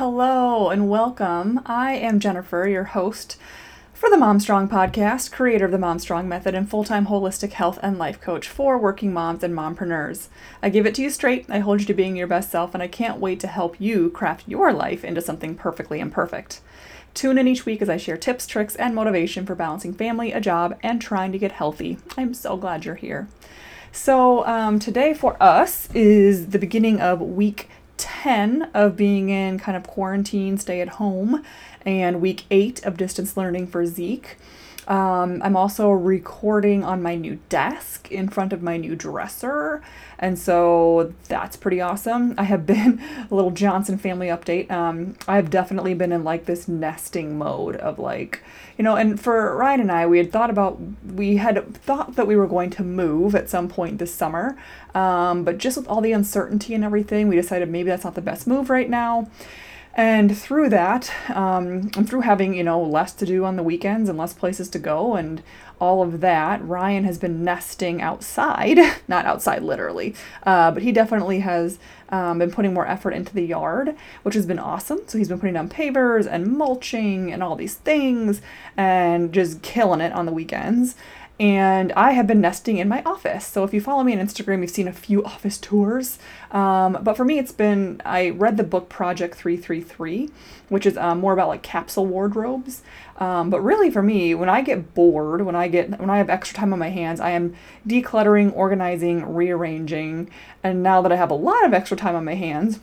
Hello and welcome. I am Jennifer, your host for the Mom Strong podcast, creator of the Mom Strong method, and full time holistic health and life coach for working moms and mompreneurs. I give it to you straight, I hold you to being your best self, and I can't wait to help you craft your life into something perfectly imperfect. Tune in each week as I share tips, tricks, and motivation for balancing family, a job, and trying to get healthy. I'm so glad you're here. So, um, today for us is the beginning of week 10 of being in kind of quarantine, stay at home, and week 8 of distance learning for Zeke. Um, I'm also recording on my new desk in front of my new dresser, and so that's pretty awesome. I have been a little Johnson family update. Um, I have definitely been in like this nesting mode of like, you know, and for Ryan and I, we had thought about, we had thought that we were going to move at some point this summer, um, but just with all the uncertainty and everything, we decided maybe that's not the best move right now. And through that, um, and through having, you know, less to do on the weekends and less places to go and all of that, Ryan has been nesting outside, not outside literally, uh, but he definitely has um, been putting more effort into the yard, which has been awesome. So he's been putting down pavers and mulching and all these things and just killing it on the weekends and I have been nesting in my office. So if you follow me on Instagram, you've seen a few office tours. Um, but for me, it's been I read the book Project 333, which is um, more about like capsule wardrobes. Um, but really, for me, when I get bored, when I get when I have extra time on my hands, I am decluttering, organizing, rearranging. And now that I have a lot of extra time on my hands,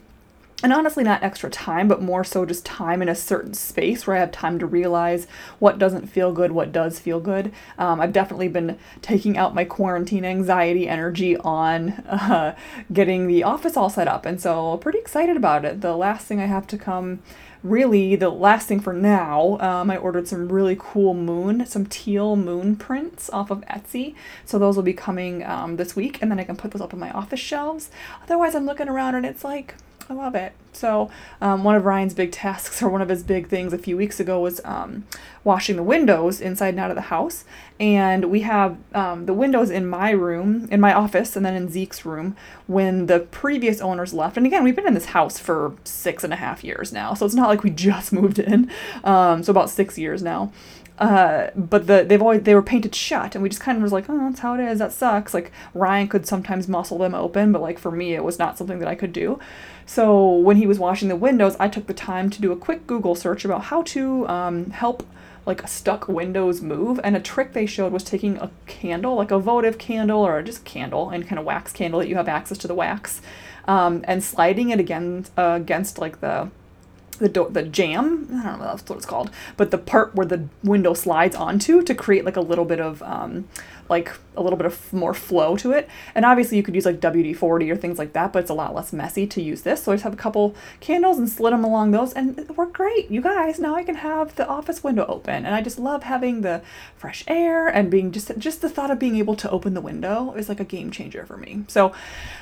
and honestly not extra time but more so just time in a certain space where i have time to realize what doesn't feel good what does feel good. Um, i've definitely been taking out my quarantine anxiety energy on uh, getting the office all set up. And so pretty excited about it. The last thing i have to come really the last thing for now um, i ordered some really cool moon some teal moon prints off of etsy. So those will be coming um, this week and then i can put those up on my office shelves. Otherwise i'm looking around and it's like I love it. So, um, one of Ryan's big tasks, or one of his big things a few weeks ago, was um, washing the windows inside and out of the house. And we have um, the windows in my room, in my office, and then in Zeke's room when the previous owners left. And again, we've been in this house for six and a half years now, so it's not like we just moved in. Um, so, about six years now. Uh, but the they've always they were painted shut, and we just kind of was like, oh, that's how it is. That sucks. Like Ryan could sometimes muscle them open, but like for me, it was not something that I could do. So when he was washing the windows, I took the time to do a quick Google search about how to um, help like stuck windows move. And a trick they showed was taking a candle, like a votive candle or just candle, and kind of wax candle that you have access to the wax, um, and sliding it again uh, against like the the door, the jamb. I don't know that's what it's called, but the part where the window slides onto to create like a little bit of um, like a little bit of more flow to it. And obviously you could use like WD-40 or things like that, but it's a lot less messy to use this. So I just have a couple candles and slid them along those and it worked great. You guys, now I can have the office window open. And I just love having the fresh air and being just, just the thought of being able to open the window is like a game changer for me. So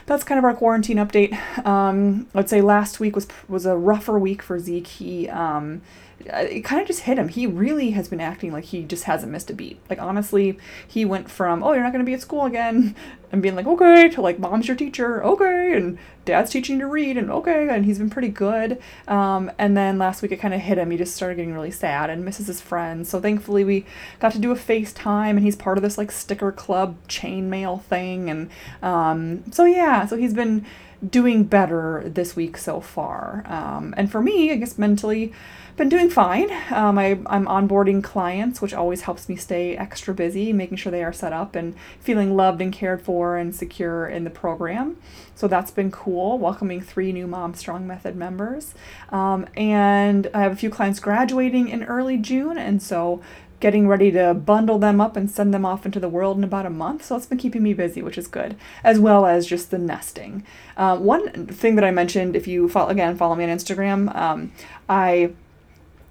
that's kind of our quarantine update. Um, I'd say last week was, was a rougher week for Zeke. He, um, it kind of just hit him. He really has been acting like he just hasn't missed a beat. Like honestly, he went from oh you're not gonna be at school again, and being like okay to like mom's your teacher, okay, and dad's teaching you to read, and okay, and he's been pretty good. Um, and then last week it kind of hit him. He just started getting really sad and misses his friends. So thankfully we got to do a FaceTime, and he's part of this like sticker club chainmail thing, and um, so yeah, so he's been doing better this week so far. Um, and for me, I guess mentally been doing fine. Um, I, I'm onboarding clients, which always helps me stay extra busy, making sure they are set up and feeling loved and cared for and secure in the program. So that's been cool, welcoming three new Mom Strong Method members. Um, and I have a few clients graduating in early June, and so getting ready to bundle them up and send them off into the world in about a month. So it's been keeping me busy, which is good, as well as just the nesting. Uh, one thing that I mentioned, if you follow, again follow me on Instagram, um, I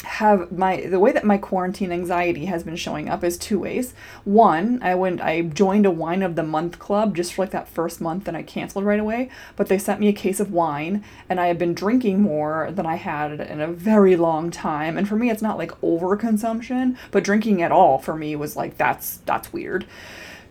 have my the way that my quarantine anxiety has been showing up is two ways. One, I went I joined a wine of the month club just for like that first month and I canceled right away, but they sent me a case of wine and I have been drinking more than I had in a very long time. And for me it's not like overconsumption, but drinking at all for me was like that's that's weird.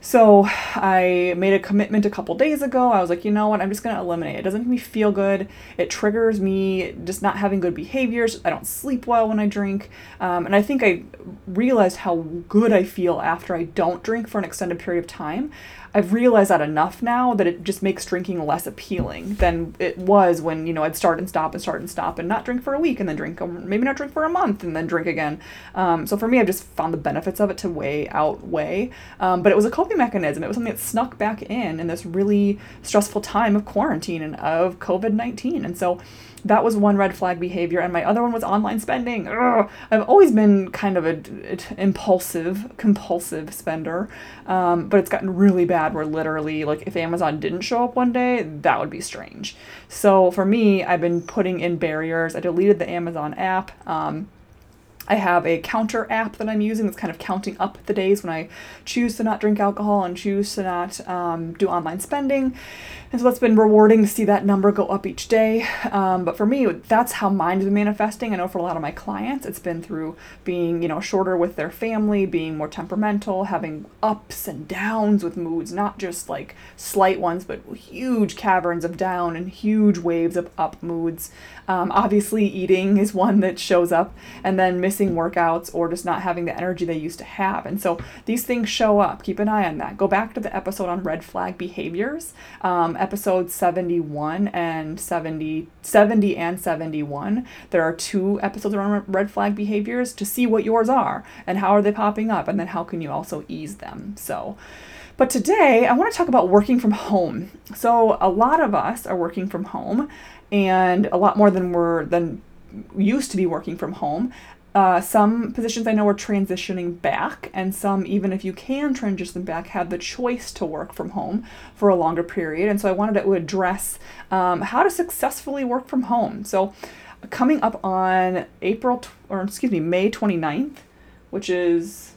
So I made a commitment a couple days ago. I was like, you know what? I'm just going to eliminate it. It doesn't make me feel good. It triggers me just not having good behaviors. I don't sleep well when I drink. Um, and I think I realized how good I feel after I don't drink for an extended period of time. I've realized that enough now that it just makes drinking less appealing than it was when, you know, I'd start and stop and start and stop and not drink for a week and then drink, maybe not drink for a month and then drink again. Um, so for me, I've just found the benefits of it to way outweigh. Um, but it was a coping mechanism. It was something that snuck back in in this really stressful time of quarantine and of COVID 19. And so, that was one red flag behavior and my other one was online spending. Ugh. i've always been kind of an impulsive compulsive spender um, but it's gotten really bad where literally like if amazon didn't show up one day that would be strange. So for me i've been putting in barriers. I deleted the amazon app um, I have a counter app that I'm using that's kind of counting up the days when I choose to not drink alcohol and choose to not um, do online spending. And so that's been rewarding to see that number go up each day. Um, but for me, that's how mine has been manifesting. I know for a lot of my clients, it's been through being, you know, shorter with their family, being more temperamental, having ups and downs with moods, not just like slight ones, but huge caverns of down and huge waves of up moods. Um, obviously, eating is one that shows up, and then missing workouts or just not having the energy they used to have. And so these things show up. Keep an eye on that. Go back to the episode on red flag behaviors, um, episode 71 and 70, 70 and 71. There are two episodes around red flag behaviors to see what yours are and how are they popping up, and then how can you also ease them. So, but today I want to talk about working from home. So a lot of us are working from home and a lot more than we're than used to be working from home. Uh, some positions I know are transitioning back, and some, even if you can transition back, have the choice to work from home for a longer period. And so I wanted to address um, how to successfully work from home. So, coming up on April, or excuse me, May 29th, which is,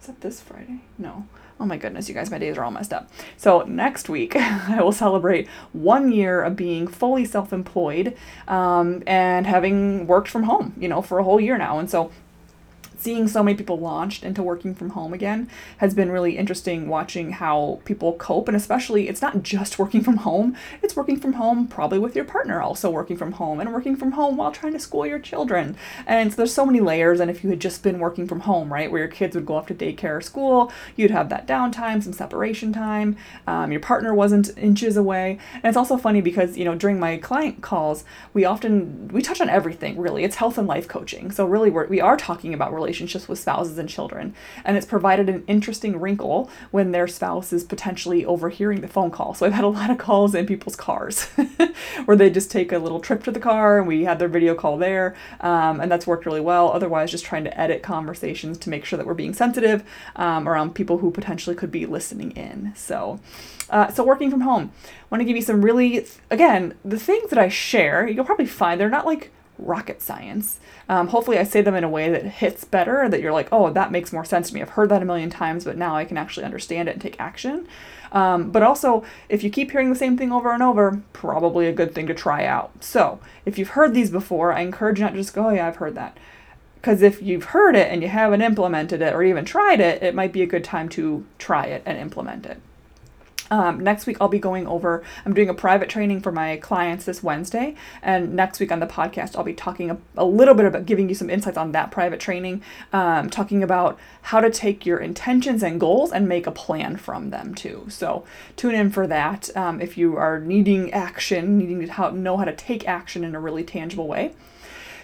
is that this Friday? No. Oh my goodness, you guys, my days are all messed up. So, next week, I will celebrate one year of being fully self employed um, and having worked from home, you know, for a whole year now. And so, seeing so many people launched into working from home again has been really interesting watching how people cope and especially it's not just working from home it's working from home probably with your partner also working from home and working from home while trying to school your children. And so there's so many layers and if you had just been working from home right where your kids would go off to daycare or school you'd have that downtime some separation time um, your partner wasn't inches away. And it's also funny because you know during my client calls we often we touch on everything really. It's health and life coaching. So really we're, we are talking about relationships relationships with spouses and children. And it's provided an interesting wrinkle when their spouse is potentially overhearing the phone call. So I've had a lot of calls in people's cars where they just take a little trip to the car and we had their video call there. Um, and that's worked really well. Otherwise, just trying to edit conversations to make sure that we're being sensitive um, around people who potentially could be listening in. So, uh, so working from home, I want to give you some really, again, the things that I share, you'll probably find they're not like rocket science. Um, hopefully, I say them in a way that hits better, that you're like, oh, that makes more sense to me. I've heard that a million times, but now I can actually understand it and take action. Um, but also, if you keep hearing the same thing over and over, probably a good thing to try out. So, if you've heard these before, I encourage you not to just go, oh, yeah, I've heard that. Because if you've heard it and you haven't implemented it or even tried it, it might be a good time to try it and implement it. Um, next week, I'll be going over, I'm doing a private training for my clients this Wednesday. And next week on the podcast, I'll be talking a, a little bit about giving you some insights on that private training, um, talking about how to take your intentions and goals and make a plan from them too. So tune in for that um, if you are needing action, needing to how, know how to take action in a really tangible way.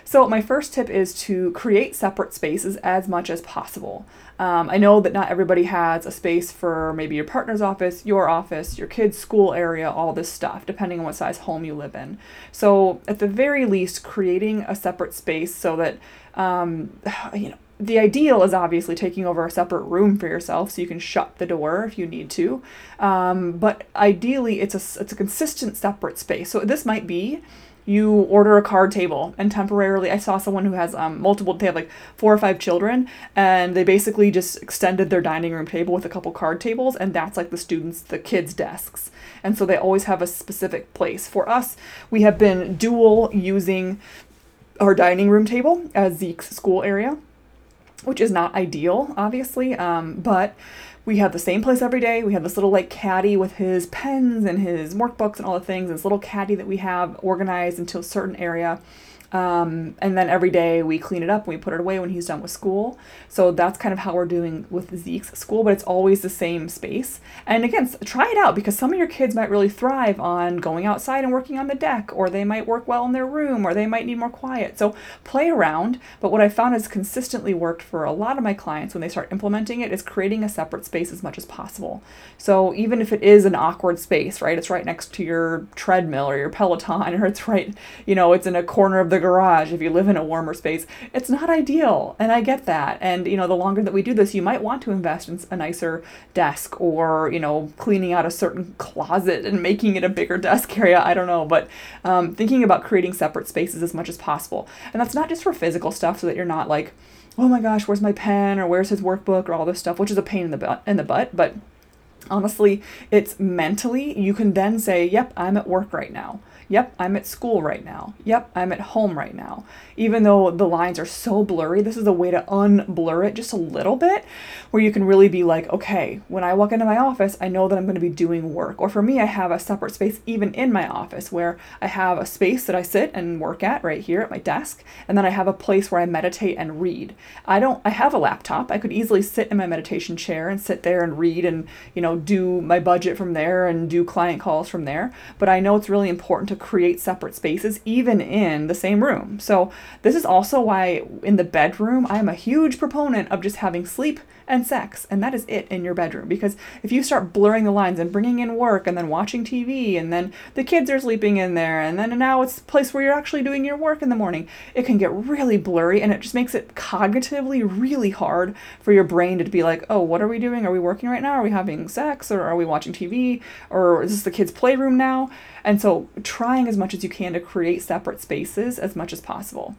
So, my first tip is to create separate spaces as much as possible. Um, I know that not everybody has a space for maybe your partner's office, your office, your kid's school area, all this stuff, depending on what size home you live in. So, at the very least, creating a separate space so that, um, you know, the ideal is obviously taking over a separate room for yourself so you can shut the door if you need to. Um, but ideally, it's a, it's a consistent separate space. So, this might be you order a card table and temporarily i saw someone who has um, multiple they have like four or five children and they basically just extended their dining room table with a couple card tables and that's like the students the kids desks. And so they always have a specific place. For us we have been dual using our dining room table as the school area which is not ideal obviously um, but we have the same place every day. We have this little like caddy with his pens and his workbooks and all the things. This little caddy that we have organized into a certain area. Um, and then every day we clean it up and we put it away when he's done with school. So that's kind of how we're doing with Zeke's school, but it's always the same space. And again, try it out because some of your kids might really thrive on going outside and working on the deck, or they might work well in their room, or they might need more quiet. So play around. But what I found has consistently worked for a lot of my clients when they start implementing it is creating a separate space as much as possible. So even if it is an awkward space, right? It's right next to your treadmill or your Peloton, or it's right, you know, it's in a corner of the garage if you live in a warmer space. It's not ideal, and I get that. And you know, the longer that we do this, you might want to invest in a nicer desk or you know, cleaning out a certain closet and making it a bigger desk area. I don't know, but um, thinking about creating separate spaces as much as possible, and that's not just for physical stuff, so that you're not like, oh my gosh, where's my pen or where's his workbook or all this stuff, which is a pain in the butt in the butt, but honestly, it's mentally, you can then say, yep, I'm at work right now. Yep, I'm at school right now. Yep, I'm at home right now. Even though the lines are so blurry, this is a way to unblur it just a little bit where you can really be like, okay, when I walk into my office, I know that I'm going to be doing work. Or for me, I have a separate space even in my office where I have a space that I sit and work at right here at my desk, and then I have a place where I meditate and read. I don't I have a laptop. I could easily sit in my meditation chair and sit there and read and, you know, do my budget from there and do client calls from there, but I know it's really important to to create separate spaces even in the same room. So, this is also why in the bedroom, I am a huge proponent of just having sleep and sex, and that is it in your bedroom. Because if you start blurring the lines and bringing in work and then watching TV, and then the kids are sleeping in there, and then now it's a place where you're actually doing your work in the morning, it can get really blurry and it just makes it cognitively really hard for your brain to be like, oh, what are we doing? Are we working right now? Are we having sex? Or are we watching TV? Or is this the kids' playroom now? And so, trying as much as you can to create separate spaces as much as possible.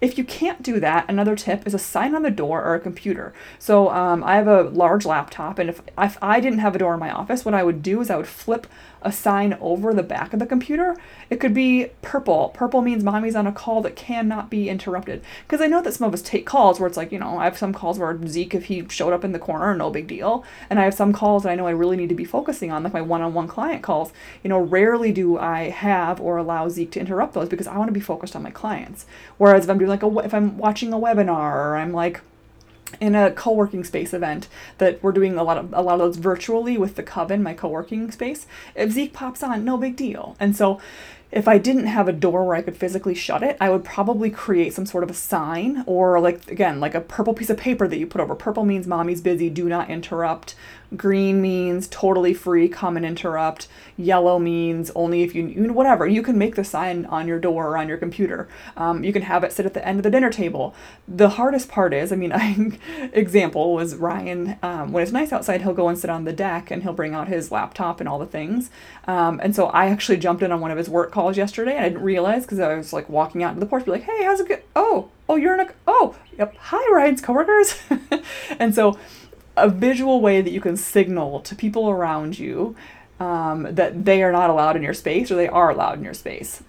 If you can't do that, another tip is a sign on the door or a computer. So um, I have a large laptop, and if, if I didn't have a door in my office, what I would do is I would flip a sign over the back of the computer. It could be purple. Purple means mommy's on a call that cannot be interrupted. Because I know that some of us take calls where it's like, you know, I have some calls where Zeke, if he showed up in the corner, no big deal. And I have some calls that I know I really need to be focusing on, like my one on one client calls. You know, rarely do I have or allow Zeke to interrupt those because I want to be focused on my clients. Whereas if I'm doing like a, if I'm watching a webinar or I'm like, in a co-working space event that we're doing a lot of a lot of those virtually with the COVID my co-working space if zeke pops on no big deal and so if I didn't have a door where I could physically shut it, I would probably create some sort of a sign or like again, like a purple piece of paper that you put over. Purple means mommy's busy, do not interrupt. Green means totally free, come and interrupt. Yellow means only if you, whatever. You can make the sign on your door or on your computer. Um, you can have it sit at the end of the dinner table. The hardest part is, I mean, I, example was Ryan, um, when it's nice outside, he'll go and sit on the deck and he'll bring out his laptop and all the things. Um, and so I actually jumped in on one of his work calls yesterday and I didn't realize because I was like walking out to the porch, be like, hey, how's it go? Oh, oh, you're in a, oh, yep, hi, Ryan's coworkers. and so a visual way that you can signal to people around you um, that they are not allowed in your space or they are allowed in your space.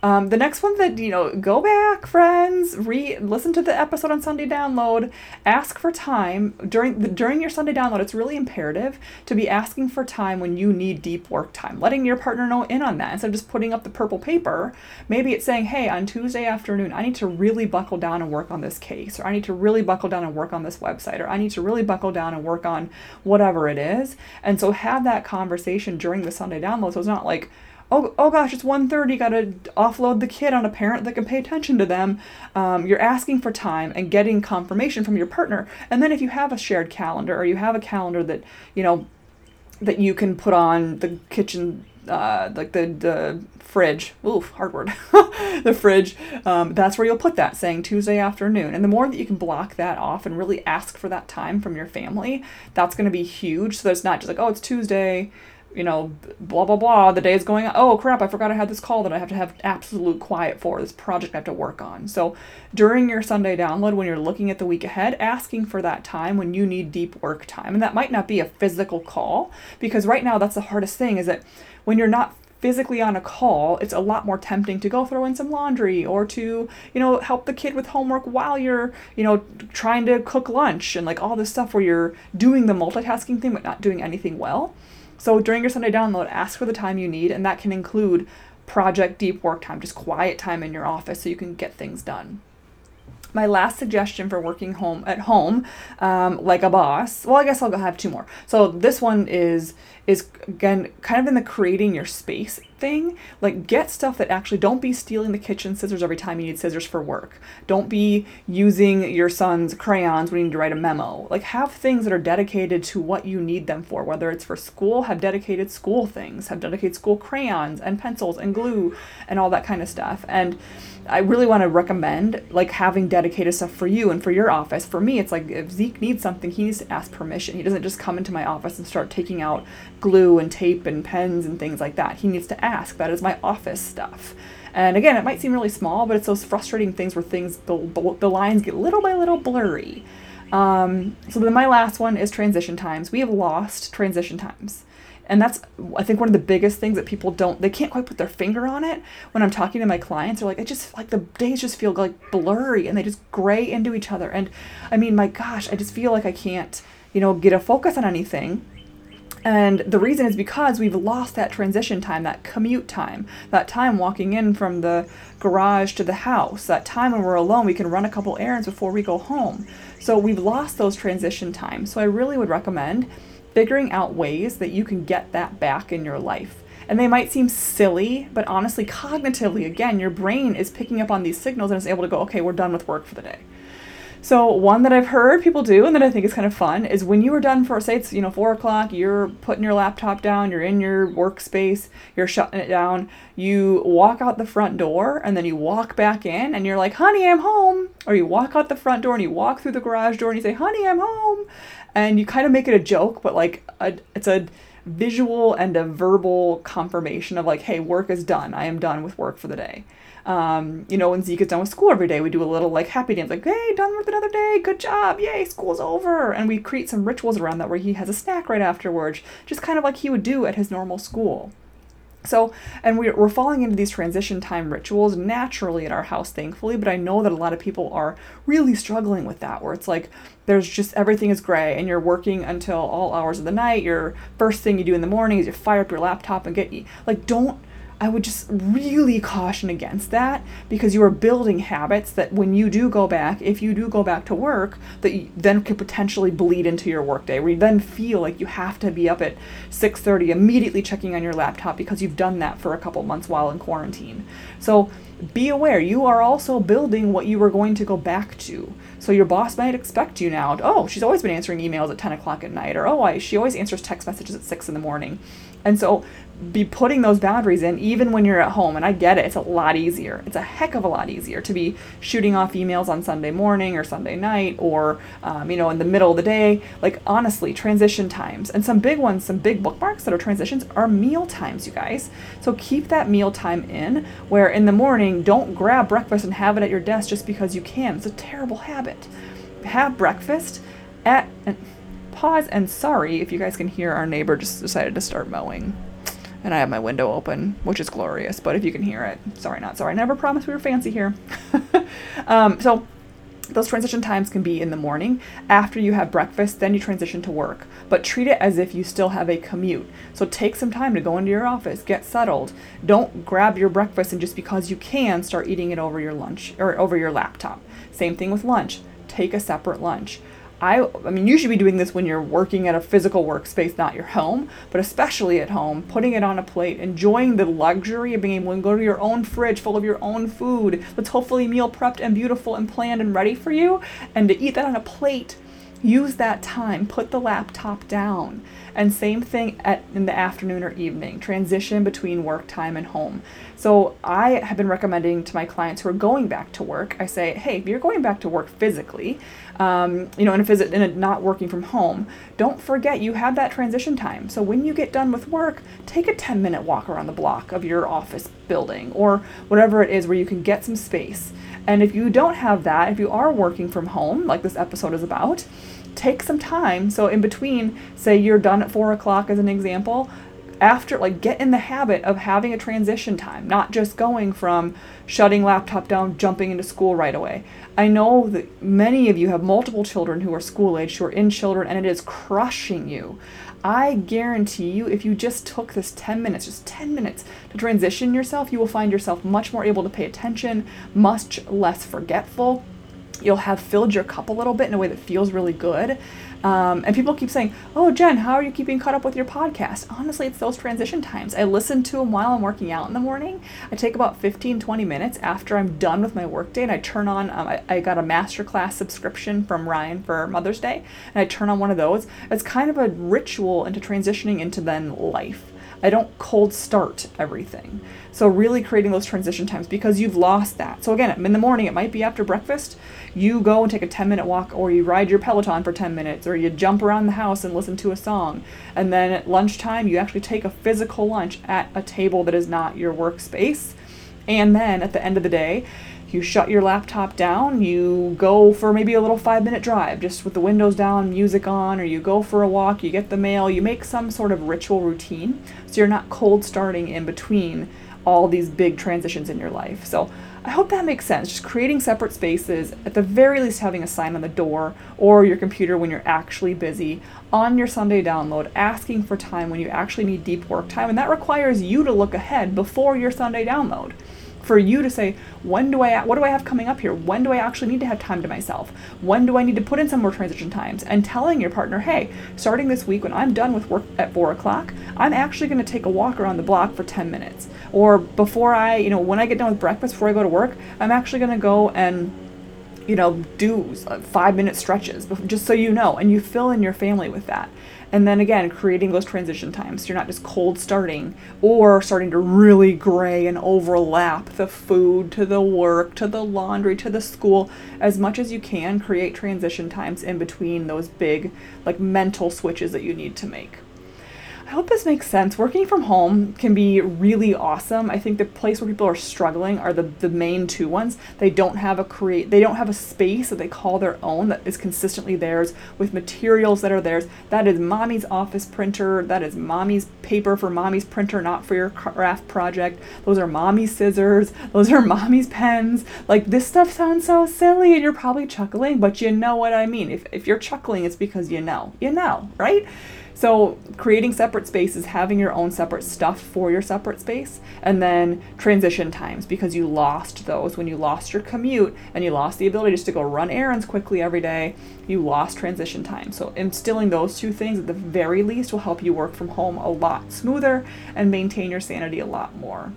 Um, the next one that you know, go back, friends, re listen to the episode on Sunday download. Ask for time during the, during your Sunday download. It's really imperative to be asking for time when you need deep work time. Letting your partner know in on that instead of just putting up the purple paper. Maybe it's saying, "Hey, on Tuesday afternoon, I need to really buckle down and work on this case, or I need to really buckle down and work on this website, or I need to really buckle down and work on whatever it is." And so have that conversation during the Sunday download. So it's not like oh, oh gosh, it's 1.30, got to offload the kid on a parent that can pay attention to them. Um, you're asking for time and getting confirmation from your partner. And then if you have a shared calendar or you have a calendar that, you know, that you can put on the kitchen, uh, like the, the fridge, oof, hard word, the fridge, um, that's where you'll put that, saying Tuesday afternoon. And the more that you can block that off and really ask for that time from your family, that's going to be huge. So it's not just like, oh, it's Tuesday, you know, blah, blah, blah, the day is going. Oh, crap, I forgot I had this call that I have to have absolute quiet for, this project I have to work on. So during your Sunday download, when you're looking at the week ahead, asking for that time when you need deep work time. And that might not be a physical call, because right now that's the hardest thing is that when you're not physically on a call, it's a lot more tempting to go throw in some laundry or to, you know, help the kid with homework while you're, you know, trying to cook lunch and like all this stuff where you're doing the multitasking thing but not doing anything well. So during your Sunday download, ask for the time you need, and that can include project deep work time, just quiet time in your office so you can get things done my last suggestion for working home at home um, like a boss well i guess i'll have two more. So this one is is again kind of in the creating your space thing. Like get stuff that actually don't be stealing the kitchen scissors every time you need scissors for work. Don't be using your son's crayons when you need to write a memo. Like have things that are dedicated to what you need them for whether it's for school have dedicated school things have dedicated school crayons and pencils and glue and all that kind of stuff. And I really want to recommend like having dedicated stuff for you and for your office. For me, it's like if Zeke needs something, he needs to ask permission. He doesn't just come into my office and start taking out glue and tape and pens and things like that. He needs to ask. That is my office stuff. And again, it might seem really small, but it's those frustrating things where things the, lines get little by little blurry. Um, so then my last one is transition times. We have lost transition times and that's i think one of the biggest things that people don't they can't quite put their finger on it when i'm talking to my clients they're like it just like the days just feel like blurry and they just gray into each other and i mean my gosh i just feel like i can't you know get a focus on anything and the reason is because we've lost that transition time, that commute time, that time walking in from the garage to the house, that time when we're alone, we can run a couple errands before we go home. So we've lost those transition times. So I really would recommend figuring out ways that you can get that back in your life. And they might seem silly, but honestly, cognitively, again, your brain is picking up on these signals and is able to go, okay, we're done with work for the day. So one that I've heard people do and that I think is kind of fun is when you are done for say it's you know four o'clock, you're putting your laptop down, you're in your workspace, you're shutting it down, you walk out the front door and then you walk back in and you're like, honey, I'm home. Or you walk out the front door and you walk through the garage door and you say, honey, I'm home and you kind of make it a joke, but like a, it's a visual and a verbal confirmation of like, hey, work is done. I am done with work for the day. Um, you know, when Zeke is done with school every day, we do a little like happy dance, like, hey, done with another day, good job, yay, school's over. And we create some rituals around that where he has a snack right afterwards, just kind of like he would do at his normal school. So, and we're, we're falling into these transition time rituals naturally at our house, thankfully, but I know that a lot of people are really struggling with that, where it's like there's just everything is gray and you're working until all hours of the night. Your first thing you do in the morning is you fire up your laptop and get, like, don't I would just really caution against that because you are building habits that when you do go back, if you do go back to work, that you then could potentially bleed into your workday, where you then feel like you have to be up at 6:30 immediately checking on your laptop because you've done that for a couple months while in quarantine. So be aware you are also building what you are going to go back to. So your boss might expect you now. Oh, she's always been answering emails at 10 o'clock at night, or oh, I, she always answers text messages at 6 in the morning. And so be putting those boundaries in even when you're at home. And I get it, it's a lot easier. It's a heck of a lot easier to be shooting off emails on Sunday morning or Sunday night or, um, you know, in the middle of the day. Like, honestly, transition times. And some big ones, some big bookmarks that are transitions are meal times, you guys. So keep that meal time in where in the morning, don't grab breakfast and have it at your desk just because you can. It's a terrible habit. Have breakfast at. Pause and sorry if you guys can hear our neighbor just decided to start mowing and I have my window open, which is glorious. But if you can hear it, sorry, not sorry. I never promised we were fancy here. um, so those transition times can be in the morning, after you have breakfast, then you transition to work. But treat it as if you still have a commute. So take some time to go into your office, get settled. Don't grab your breakfast and just because you can start eating it over your lunch or over your laptop. Same thing with lunch. Take a separate lunch. I, I mean, you should be doing this when you're working at a physical workspace, not your home, but especially at home, putting it on a plate, enjoying the luxury of being able to go to your own fridge full of your own food that's hopefully meal prepped and beautiful and planned and ready for you, and to eat that on a plate. Use that time, put the laptop down. And same thing at in the afternoon or evening, transition between work time and home. So I have been recommending to my clients who are going back to work, I say, hey, if you're going back to work physically, um, you know, in a visit in a not working from home, don't forget you have that transition time. So when you get done with work, take a 10 minute walk around the block of your office building or whatever it is where you can get some space. And if you don't have that, if you are working from home, like this episode is about, take some time. So in between, say you're done at four o'clock as an example, after like get in the habit of having a transition time not just going from shutting laptop down jumping into school right away i know that many of you have multiple children who are school age who are in children and it is crushing you i guarantee you if you just took this 10 minutes just 10 minutes to transition yourself you will find yourself much more able to pay attention much less forgetful you'll have filled your cup a little bit in a way that feels really good um, and people keep saying, Oh, Jen, how are you keeping caught up with your podcast? Honestly, it's those transition times. I listen to them while I'm working out in the morning. I take about 15, 20 minutes after I'm done with my workday and I turn on, um, I, I got a masterclass subscription from Ryan for Mother's Day, and I turn on one of those. It's kind of a ritual into transitioning into then life. I don't cold start everything. So really creating those transition times because you've lost that. So again, in the morning, it might be after breakfast. You go and take a 10 minute walk, or you ride your Peloton for 10 minutes, or you jump around the house and listen to a song. And then at lunchtime, you actually take a physical lunch at a table that is not your workspace. And then at the end of the day, you shut your laptop down, you go for maybe a little five minute drive just with the windows down, music on, or you go for a walk, you get the mail, you make some sort of ritual routine so you're not cold starting in between all these big transitions in your life. So I hope that makes sense. Just creating separate spaces, at the very least, having a sign on the door or your computer when you're actually busy, on your Sunday download, asking for time when you actually need deep work time. And that requires you to look ahead before your Sunday download for you to say, when do I, what do I have coming up here? When do I actually need to have time to myself? When do I need to put in some more transition times? And telling your partner, hey, starting this week when I'm done with work at four o'clock, I'm actually going to take a walk around the block for 10 minutes. Or before I, you know, when I get done with breakfast, before I go to work, I'm actually going to go and you know, do five minute stretches, just so you know, and you fill in your family with that. And then again, creating those transition times. So you're not just cold starting or starting to really gray and overlap the food to the work to the laundry to the school. As much as you can, create transition times in between those big, like mental switches that you need to make. I hope this makes sense. Working from home can be really awesome. I think the place where people are struggling are the, the main two ones. They don't have a create they don't have a space that they call their own that is consistently theirs with materials that are theirs. That is mommy's office printer, that is mommy's paper for mommy's printer, not for your craft project. Those are mommy's scissors, those are mommy's pens. Like this stuff sounds so silly and you're probably chuckling, but you know what I mean. If if you're chuckling, it's because you know. You know, right? So, creating separate spaces, having your own separate stuff for your separate space, and then transition times because you lost those when you lost your commute and you lost the ability just to go run errands quickly every day. You lost transition time. So, instilling those two things at the very least will help you work from home a lot smoother and maintain your sanity a lot more.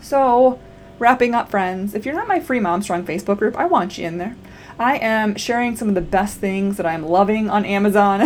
So, wrapping up, friends, if you're not my free Mom Strong Facebook group, I want you in there. I am sharing some of the best things that I'm loving on Amazon.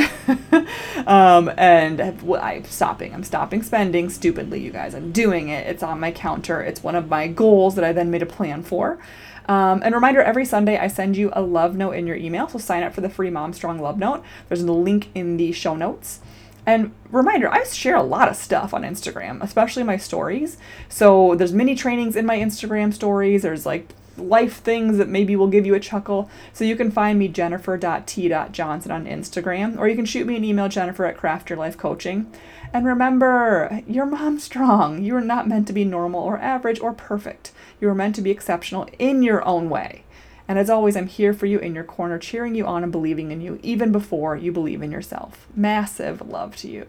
um, and I'm stopping. I'm stopping spending stupidly, you guys. I'm doing it. It's on my counter. It's one of my goals that I then made a plan for. Um, and reminder every Sunday I send you a love note in your email. So sign up for the free Mom Strong love note. There's a link in the show notes. And reminder, I share a lot of stuff on Instagram, especially my stories. So there's mini trainings in my Instagram stories. There's like life things that maybe will give you a chuckle. So you can find me jennifer.t.johnson on Instagram, or you can shoot me an email, jennifer at Craft Your Life Coaching. And remember, your mom's strong. You are not meant to be normal or average or perfect. You are meant to be exceptional in your own way. And as always, I'm here for you in your corner, cheering you on and believing in you, even before you believe in yourself. Massive love to you.